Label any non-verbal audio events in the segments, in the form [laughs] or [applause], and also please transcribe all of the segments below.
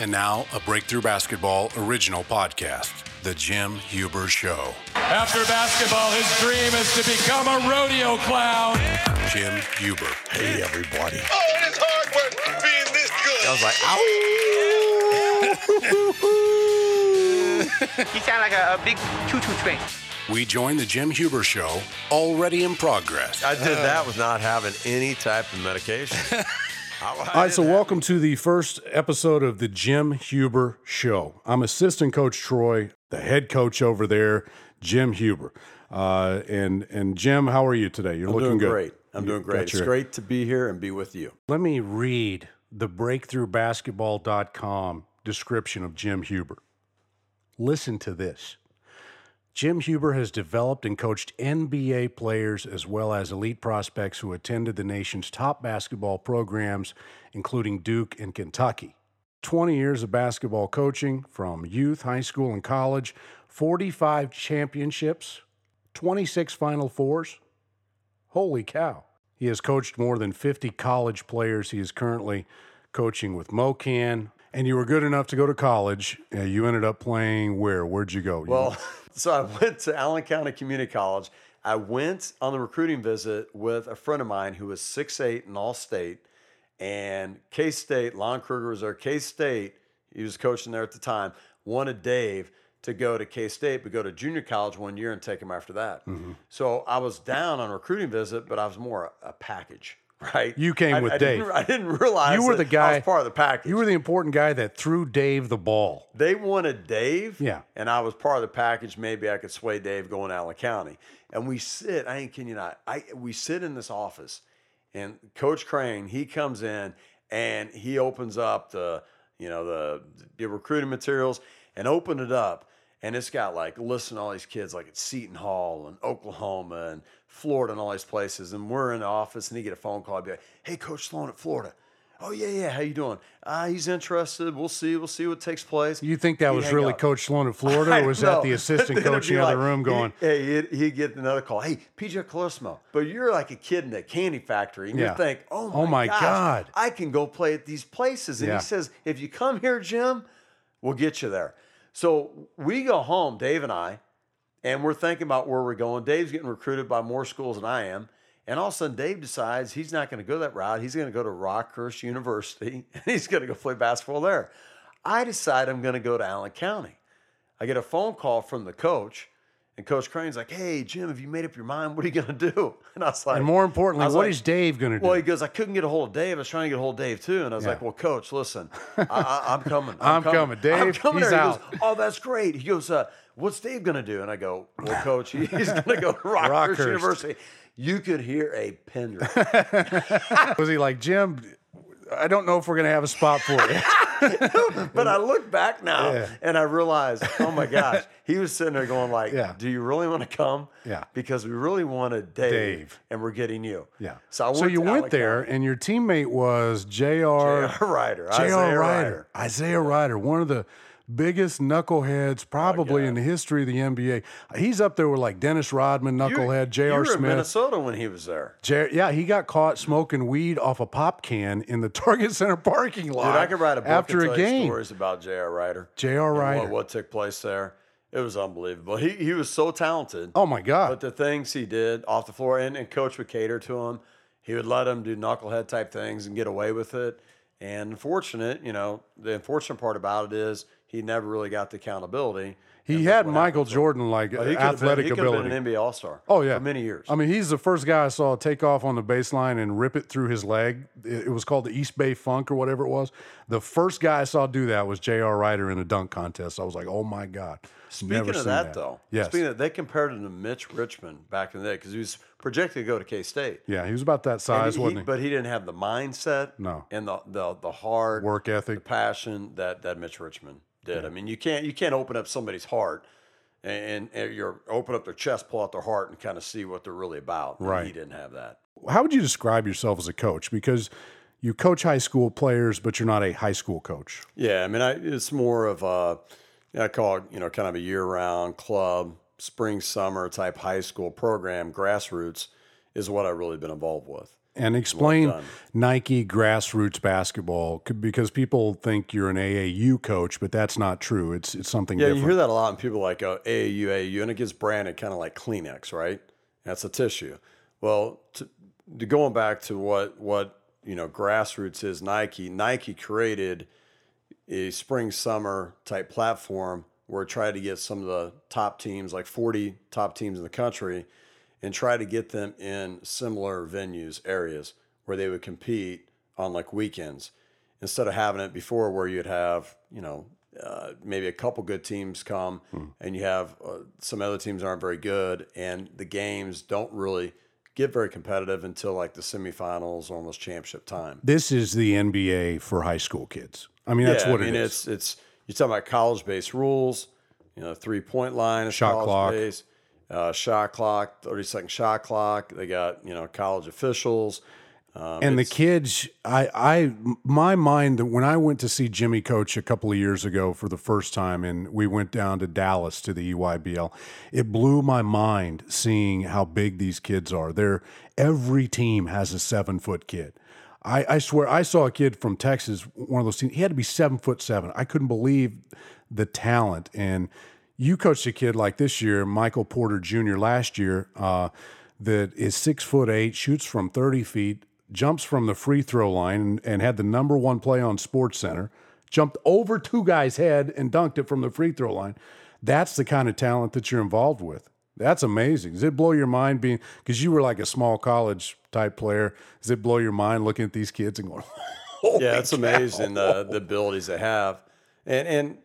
And now, a Breakthrough Basketball original podcast, The Jim Huber Show. After basketball, his dream is to become a rodeo clown. Jim Huber. Hey, everybody. Oh, it is hard work being this good. I was like, ow. You sound like a, a big choo-choo train. We join The Jim Huber Show, already in progress. I did that with not having any type of medication. [laughs] All right, so welcome to the first episode of the Jim Huber Show. I'm assistant coach Troy, the head coach over there, Jim Huber. Uh, and and Jim, how are you today? You're I'm looking good. great. I'm doing great. It's your- great to be here and be with you. Let me read the breakthroughbasketball.com description of Jim Huber. Listen to this. Jim Huber has developed and coached NBA players as well as elite prospects who attended the nation's top basketball programs, including Duke and Kentucky. 20 years of basketball coaching from youth, high school, and college, 45 championships, 26 Final Fours. Holy cow. He has coached more than 50 college players. He is currently coaching with MoKan. And you were good enough to go to college. You ended up playing where? Where'd you go? You- Well, [laughs] so I went to Allen County Community College. I went on the recruiting visit with a friend of mine who was 6'8 and all state. And K State, Lon Kruger was there. K State, he was coaching there at the time, wanted Dave to go to K State, but go to junior college one year and take him after that. Mm-hmm. So I was down on a recruiting visit, but I was more a, a package, [laughs] right? You came I- with I didn't- Dave. I didn't realize you were that the guy. I was part of the package. You were the important guy that threw Dave the ball. They wanted Dave. Yeah. And I was part of the package. Maybe I could sway Dave going to Allen County. And we sit, I ain't kidding you not. I we sit in this office and Coach Crane, he comes in and he opens up the, you know, the the recruiting materials and opened it up. And it's got like listen to all these kids like at Seton Hall and Oklahoma and Florida and all these places. And we're in the office and he get a phone call. I'd be like, hey, Coach Sloan at Florida. Oh yeah, yeah. How you doing? Ah, he's interested. We'll see. We'll see what takes place. You think that He'd was really up. Coach Sloan at [laughs] Florida, or was that the assistant [laughs] coach in the other like, room going, hey, he'd, he'd get another call. Hey, PJ Carlesimo, but you're like a kid in a candy factory, and Yeah. you think, oh my, Oh my gosh, God. I can go play at these places. And Yeah. he says, if you come here, Jim, we'll get you there. So we go home, Dave and I, and we're thinking about where we're going. Dave's getting recruited by more schools than I am. And all of a sudden, Dave decides he's not going to go that route. He's going to go to Rockhurst University [laughs] and he's going to go play basketball there. I decide I'm going to go to Allen County. I get a phone call from the coach, and Coach Crane's like, Hey, Jim, have you made up your mind? What are you going to do? [laughs] And I was like, and more importantly, what like- is Dave going to do? well, he goes, I couldn't get a hold of Dave. I was trying to get a hold of Dave too. And I was Yeah. like, Well, coach, listen, [laughs] I, I, I'm coming. I'm coming. I'm Dave, coming he's there. He out. goes, Oh, that's great. He goes, uh, What's Dave going to do? And I go, Well, [laughs] coach, he's going to go to Rockhurst, Rockhurst. University. You could hear a pin drop. was he like, Jim, I don't know if we're going to have a spot for you. [laughs] but I look back now Yeah. and I realize, oh my gosh, [laughs] he was sitting there going like, Yeah. do you really want to come? Yeah. Because we really wanted Dave, Dave. and we're getting you. Yeah. So, I so you went Allen there, County. and your teammate was Jr. J.R. Rider. J.R. Isaiah Rider. Isaiah Rider, one of the biggest knuckleheads probably Oh, yeah. in the history of the NBA. He's up there with like Dennis Rodman, knucklehead, J.R. were in Smith. Minnesota when he was there. J- yeah, he got caught smoking weed off a pop can in the [laughs] Target Center parking lot. Dude, I could write a book after a game. stories about J.R. Rider. J.R. Rider. What, what took place there. It was unbelievable. He, he was so talented. Oh my God! But the things he did off the floor, and, and coach would cater to him. He would let him do knucklehead type things and get away with it. And unfortunate, you know, the unfortunate part about it is he never really got the accountability. he had Michael. Jordan like But he could have been, athletic he could have ability. been an NBA All Star. Oh yeah, for many years. I mean, he's the first guy I saw take off on the baseline and rip it through his leg. It, it was called the East Bay Funk or whatever it was. The first guy I saw do that was J.R. Rider in a dunk contest. I was like, oh my god. Speaking Never of seen that, though, yes, speaking of, that, they compared him to Mitch Richmond back in the day because he was projected to go to K State. yeah, he was about that size, wasn't he? But he didn't have the mindset, No. and the the the hard Work the ethic. passion that that Mitch Richmond did. I mean, you can't you can't open up somebody's heart and, and you're open up their chest, pull out their heart, and kind of see what they're really about. And Right. He didn't have that. How would you describe yourself as a coach? Because you coach high school players, but you're not a high school coach. Yeah, I mean, I, it's more of a I call it you know kind of a year-round club, spring summer type high school program, grassroots is what I've really been involved with. And explain done. Nike grassroots basketball because people think you're an AAU coach, but that's not true. It's it's something Yeah, different. you hear that a lot, and people are like oh, AAU, AAU, and it gets branded kind of like Kleenex, right? That's a tissue. Well, to, to going back to what what you know, grassroots is Nike. Nike created a spring summer type platform where it tried to get some of the top teams, like 40 top teams in the country, and try to get them in similar venues, areas where they would compete on like weekends instead of having it before where you'd have, you know, uh, maybe a couple good teams come and you have uh, some other teams aren't very good and the games don't really get very competitive until like the semifinals or almost championship time. this is the NBA for high school kids. I mean, that's Yeah, what I mean, it is. it's it's you're talking about college based rules. You know, three point line Shot clock. based. Uh, shot clock, thirty second shot clock. They got you know college officials. Um, and the kids, I, I, my mind when I went to see Jimmy coach a couple of years ago for the first time, and we went down to Dallas to the EYBL, it blew my mind seeing how big these kids are. They're every team has a seven foot kid. I, I swear, I saw a kid from Texas, one of those teams. He had to be seven foot seven. I couldn't believe the talent. And you coached a kid like this year, Michael Porter Jr. last year, uh, that is six foot eight, shoots from thirty feet, jumps from the free throw line, and, and had the number one play on Sports Center. Jumped over two guys' head and dunked it from the free throw line. That's the kind of talent that you're involved with. That's amazing. Does it blow your mind being because you were like a small college type player? Does it blow your mind looking at these kids and going, [laughs] yeah, it's amazing the the abilities they have, and and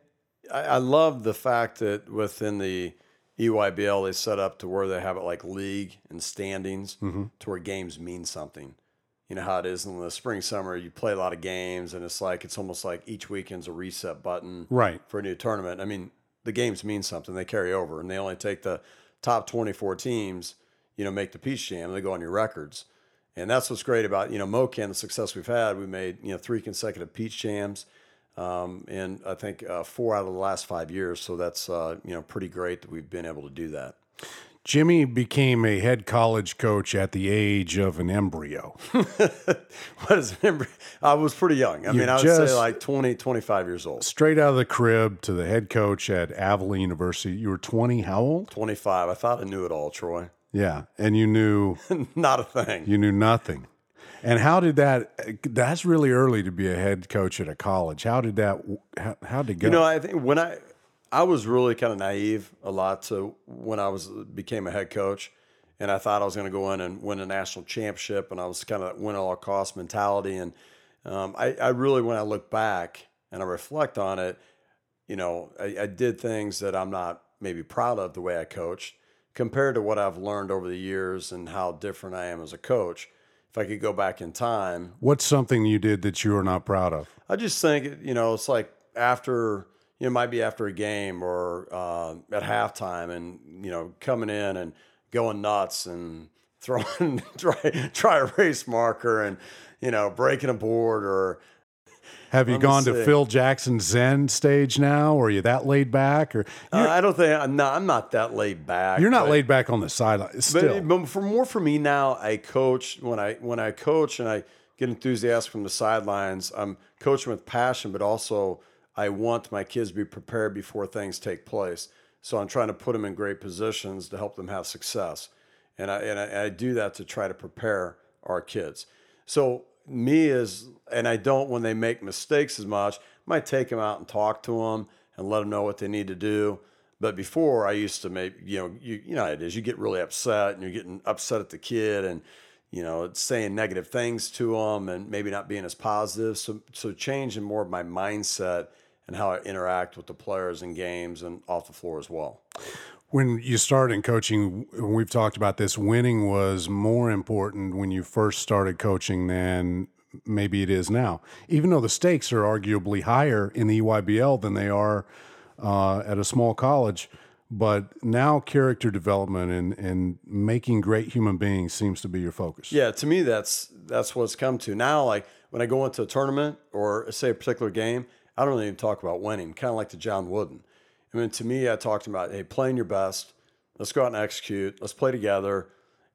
I, I love the fact that within the EYBL they set up to where they have it like league and standings Mm-hmm. to where games mean something. You know how it is in the spring summer. You play a lot of games, and it's like it's almost like each weekend's a reset button right? for a new tournament. I mean, the games mean something. They carry over, and they only take the top 24 teams, you know, make the Peach Jam. They go on your records. And that's what's great about, you know, MoKan, the success we've had. We made, you know, three consecutive Peach Jams um, in, I think, uh, four out of the last five years. So that's, uh, you know, pretty great that we've been able to do that. Jimmy became a head college coach at the age of an embryo. [laughs] What is it? I was pretty young. I You mean, I would say like 20, 25 years old. Straight out of the crib to the head coach at Avila University. You were 20, how old? 25. I thought I knew it all, Troy. Yeah, and you knew [laughs] Not a thing. you knew nothing. And how did that? That's really early to be a head coach at a college. How did that? How, how did it go? You know, I think when I I was really kind of naive a lot to when I was became a head coach, and I thought I was going to go in and win a national championship, and I was kind of win at all cost mentality. And um, I, I really, when I look back and I reflect on it, you know, I, I did things that I'm not maybe proud of the way I coached compared to what I've learned over the years and how different I am as a coach. If I could go back in time, What's something you did that you are not proud of? I just think you know it's like after you know it might be after a game or uh, at halftime, and you know coming in and going nuts and throwing [laughs] try try a race marker and you know breaking a board or Have you gone to. Phil Jackson's Zen stage now, or are you that laid back, or uh, I don't think I'm not I'm not that laid back. you're not but- laid back on the sideline? But, Still, but for more for me now, I coach when I when I coach and I get enthusiastic from the sidelines. I'm coaching with passion, but also I want my kids to be prepared before things take place. So I'm trying to put them in great positions to help them have success, and I and I, and I do that to try to prepare our kids. So me is, and I don't when they make mistakes as much. I might take them out and talk to them and let them know what they need to do. But before I used to make, you know, you, you know it is. You get really upset and you're getting upset at the kid and, you know, saying negative things to them and maybe not being as positive. So, so changing more of my mindset and how I interact with the players in games and off the floor as well. When you started in coaching, we've talked about this, winning was more important when you first started coaching than maybe it is now. Even though the stakes are arguably higher in the EYBL than they are uh, at a small college, but now character development and, and making great human beings seems to be your focus. Yeah, to me that's that's what it's come to now. Like when I go into a tournament or say a particular game, I don't even talk about winning. Kind of like the John Wooden. I mean, to me, I talked about hey, playing your best. Let's go out and execute. Let's play together,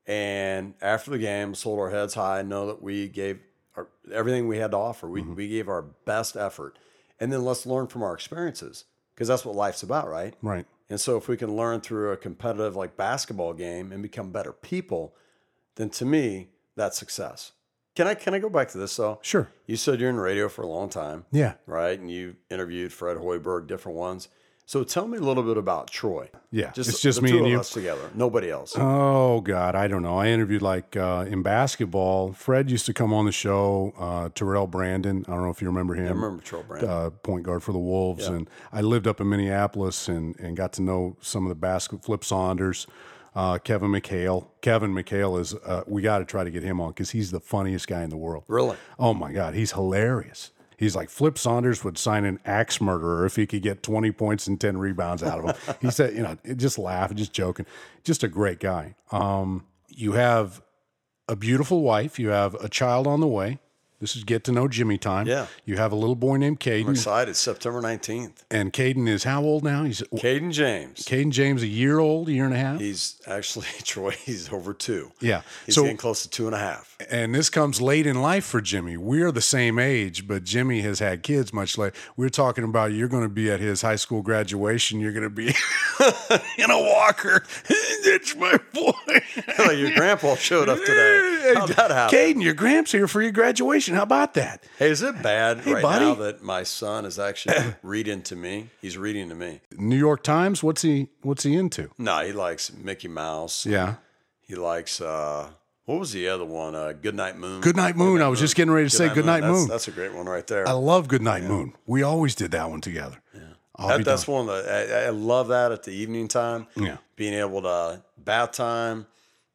And after the game, let's hold our heads high, and know that we gave our, everything we had to offer. We, mm-hmm. we gave our best effort. And then let's learn from our experiences because that's what life's about, right? Right. And so if we can learn through a competitive like basketball game and become better people, then to me, that's success. Can I can I go back to this though? Sure. You said you're in radio for a long time. Yeah. Right. And you interviewed Fred Hoiberg, different ones. So tell me a little bit about Troy. Yeah, Just it's just me and you. us together. Nobody else. Oh God, I don't know. I interviewed like uh, in basketball. Fred used to come on the show. Uh, Terrell Brandon. I don't know if you remember him. I remember Troy Brandon. uh, point guard for the Wolves, and I lived up in Minneapolis and, and got to know some of the basket Flip Saunders, uh, Kevin McHale. Kevin McHale is uh, we got to try to get him on because he's the funniest guy in the world. Really? Oh my God, he's hilarious. He's like Flip Saunders would sign an axe murderer if he could get 20 points and 10 rebounds out of him. he [laughs] said, you know, just laugh, just joking. Just a great guy. Um, you have a beautiful wife. You have a child on the way. This is get to know Jimmy time. Yeah. You have a little boy named Caden. I'm excited. September 19th. And Caden is how old now? He's Caden James. Caden James, a year old, a year and a half. He's actually, [laughs] Troy, he's over two. yeah. He's so getting close to two and a half. and this comes late in life for Jimmy. We're the same age, but Jimmy has had kids much later. We're talking about you're going to be at his high school graduation. You're going to be [laughs] in a walker. [laughs] That's my boy. like your grandpa showed up today. How'd that happen? Caden, your gramps here for your graduation. How about that? Hey, is it bad right buddy. now that my son is actually [laughs] reading to me? He's reading to me. New York Times. What's he? What's he into? No, he likes Mickey Mouse. Yeah. He likes uh what was the other one? Uh Goodnight Moon. Goodnight Moon. I was just getting ready to say Goodnight That's- Moon. That's, a great one right there. I love Goodnight Moon. We always did that one together. Yeah. That, that's one of the I, I love that at the evening time. Yeah. Being able to bath time,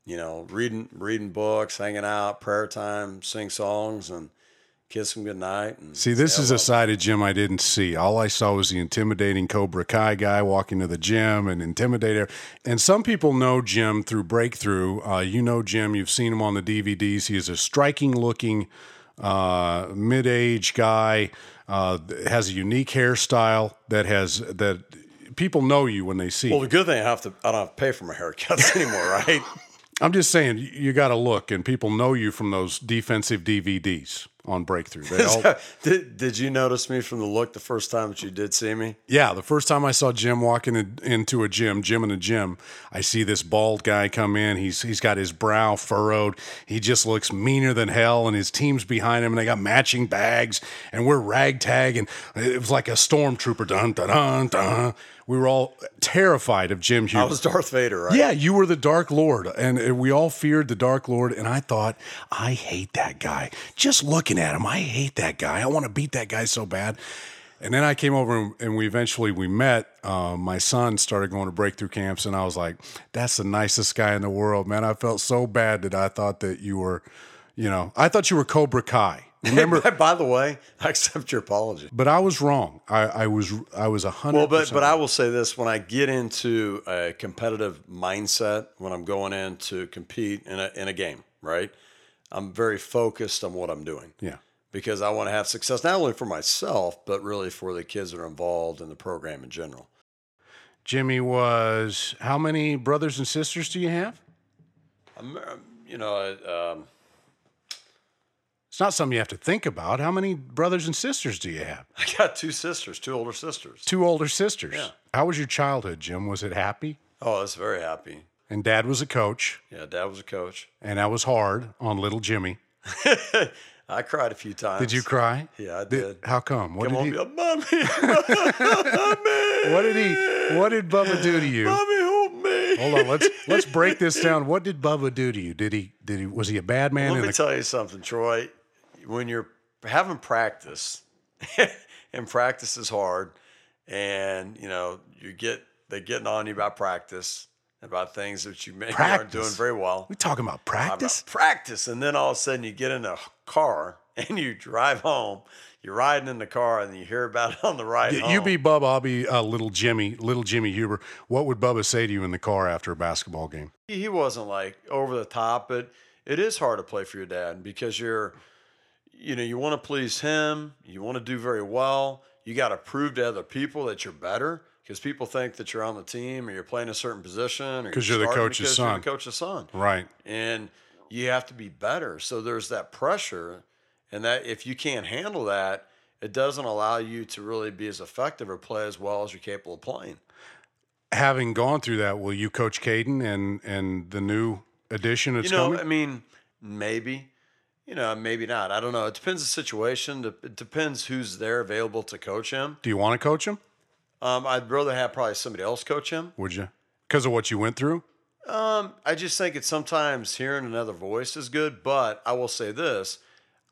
you know, reading reading books, hanging out, prayer time, sing songs and kiss them goodnight. And See, this is a side of Jim I didn't see. All I saw was the intimidating Cobra Kai guy walking to the gym and intimidator. And some people know Jim through Breakthrough. Uh, you know Jim. You've seen him on the DVDs. He is a striking-looking, uh, mid-age guy. Uh, has a unique hairstyle that has that people know you when they see. Well, the good thing I have to I don't have to pay for my haircuts [laughs] anymore, right? I'm just saying you- got to look, and people know you from those defensive DVDs on Breakthrough. They [laughs] all, did, did you notice me from the look the first time that you did see me? Yeah, the first time I saw Jim walking in, into a gym, Jim in a gym, I see this bald guy come in. He's he's got his brow furrowed. He just looks meaner than hell, and his team's behind him, and they got matching bags, and we're ragtag, and it was like a stormtrooper. Dun dun dun dun. We were all terrified of Jim Huber. I was Darth Vader, right? Yeah, you were the Dark Lord, and we all feared the Dark Lord. And I thought, I hate that guy. Just looking at him, I hate that guy. I want to beat that guy so bad. And then I came over and- and we eventually we met. Uh, my son started going to breakthrough camps, and I was like, "That's the nicest guy in the world, man." I felt so bad that I thought that you were, you know, I thought you were Cobra Kai. Remember? [laughs] By the way, I accept your apology. but I was wrong. I, I was I was a hundred. Well, but but I will say this: when I get into a competitive mindset, when I'm going in to compete in a in a game, right? I'm very focused on what I'm doing yeah. because I want to have success not only for myself, but really for the kids that are involved in the program in general. Jimmy was how many brothers and sisters do you have? I'm, um, you know, um, It's not something you have to think about. How many brothers and sisters do you have? [laughs] I got two sisters, two older sisters. Two older sisters. Yeah. How was your childhood, Jim? Was it happy? Oh, I was very happy. And dad was a coach, Yeah, dad was a coach. and that was hard on little Jimmy. [laughs] I cried a few times. Did you cry? Yeah, I did. How come? What Come on, did be he? mommy, [laughs] mommy, What did he? What did Bubba do to you? mommy, help me. Hold on. Let's let's break this down. What did Bubba do to you? Did he? Did he? Was he a bad man? Let me tell you something, Troy. When you're having practice, [laughs] and practice is hard, and you know you get they getting on you about practice, about things that you maybe [laughs] aren't doing very well. We're talking about practice? About practice, and then all of a sudden you get in a car [laughs] and you drive home. You're riding in the car, and you hear about it on the ride Y- home. You be Bubba. I'll be uh, little Jimmy. Little Jimmy Huber. What would Bubba say to you in the car after a basketball game? he wasn't like over the top, but it is hard to play for your dad because you're, you know, you want to please him, you want to do very well, you got to prove to other people that you're better. Because people think that you're on the team or you're playing a certain position or 'Cause you're the coach's because son. You're the coach's son, Right. and you have to be better. So there's that pressure, and that if you can't handle that, it doesn't allow you to really be as effective or play as well as you're capable of playing. Having gone through that, will you coach Caden and and the new addition that's you know, coming? I mean, maybe, you know, maybe not. I don't know. It depends the situation. It depends who's there available to coach him. Do you want to coach him? Um, I'd rather have probably somebody else coach him. Would you? Because of what you went through? Um, I just think it's sometimes hearing another voice is good, but I will say this: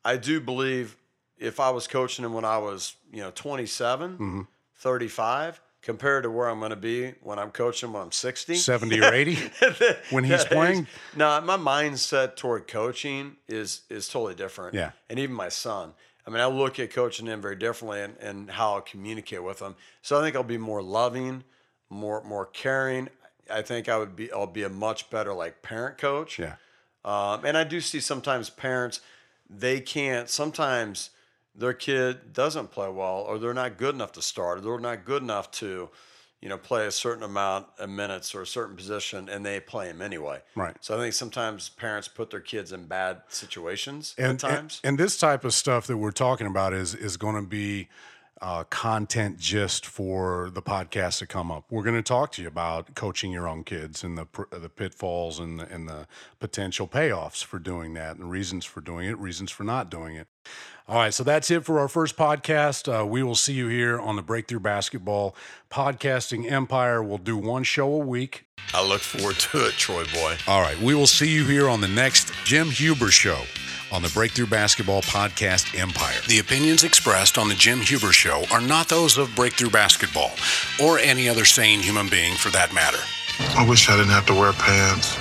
I do believe if I was coaching him when I was, you know, 27, 35, compared to where I'm going to be when I'm coaching him when I'm 60, 70 or 80 [laughs] when he's playing? No, my mindset toward coaching is is totally different. Yeah. and even my son. I mean, I look at coaching them very differently and, and how I communicate with them. So I think I'll be more loving, more more caring. I think I would be I'll be a much better like parent coach. Yeah. Um, and I do see sometimes parents they can't sometimes their kid doesn't play well or they're not good enough to start or they're not good enough to you know play a certain amount of minutes or a certain position and they play him anyway Right. so i think sometimes parents put their kids in bad situations and, at times And, and this type of stuff that we're talking about is is going to be uh, content just for the podcast to come up. We're going to talk to you about coaching your own kids and the the pitfalls and the, and the potential payoffs for doing that and reasons for doing it, reasons for not doing it. All right, so that's it for our first podcast. Uh, we will see you here on the Breakthrough Basketball Podcasting Empire. We'll do one show a week. i look forward to it troy boy All right, we will see you here on the next Jim Huber Show on the Breakthrough Basketball Podcast Empire. The opinions expressed on the Jim Huber Show are not those of Breakthrough Basketball or any other sane human being for that matter. I wish I didn't have to wear pants.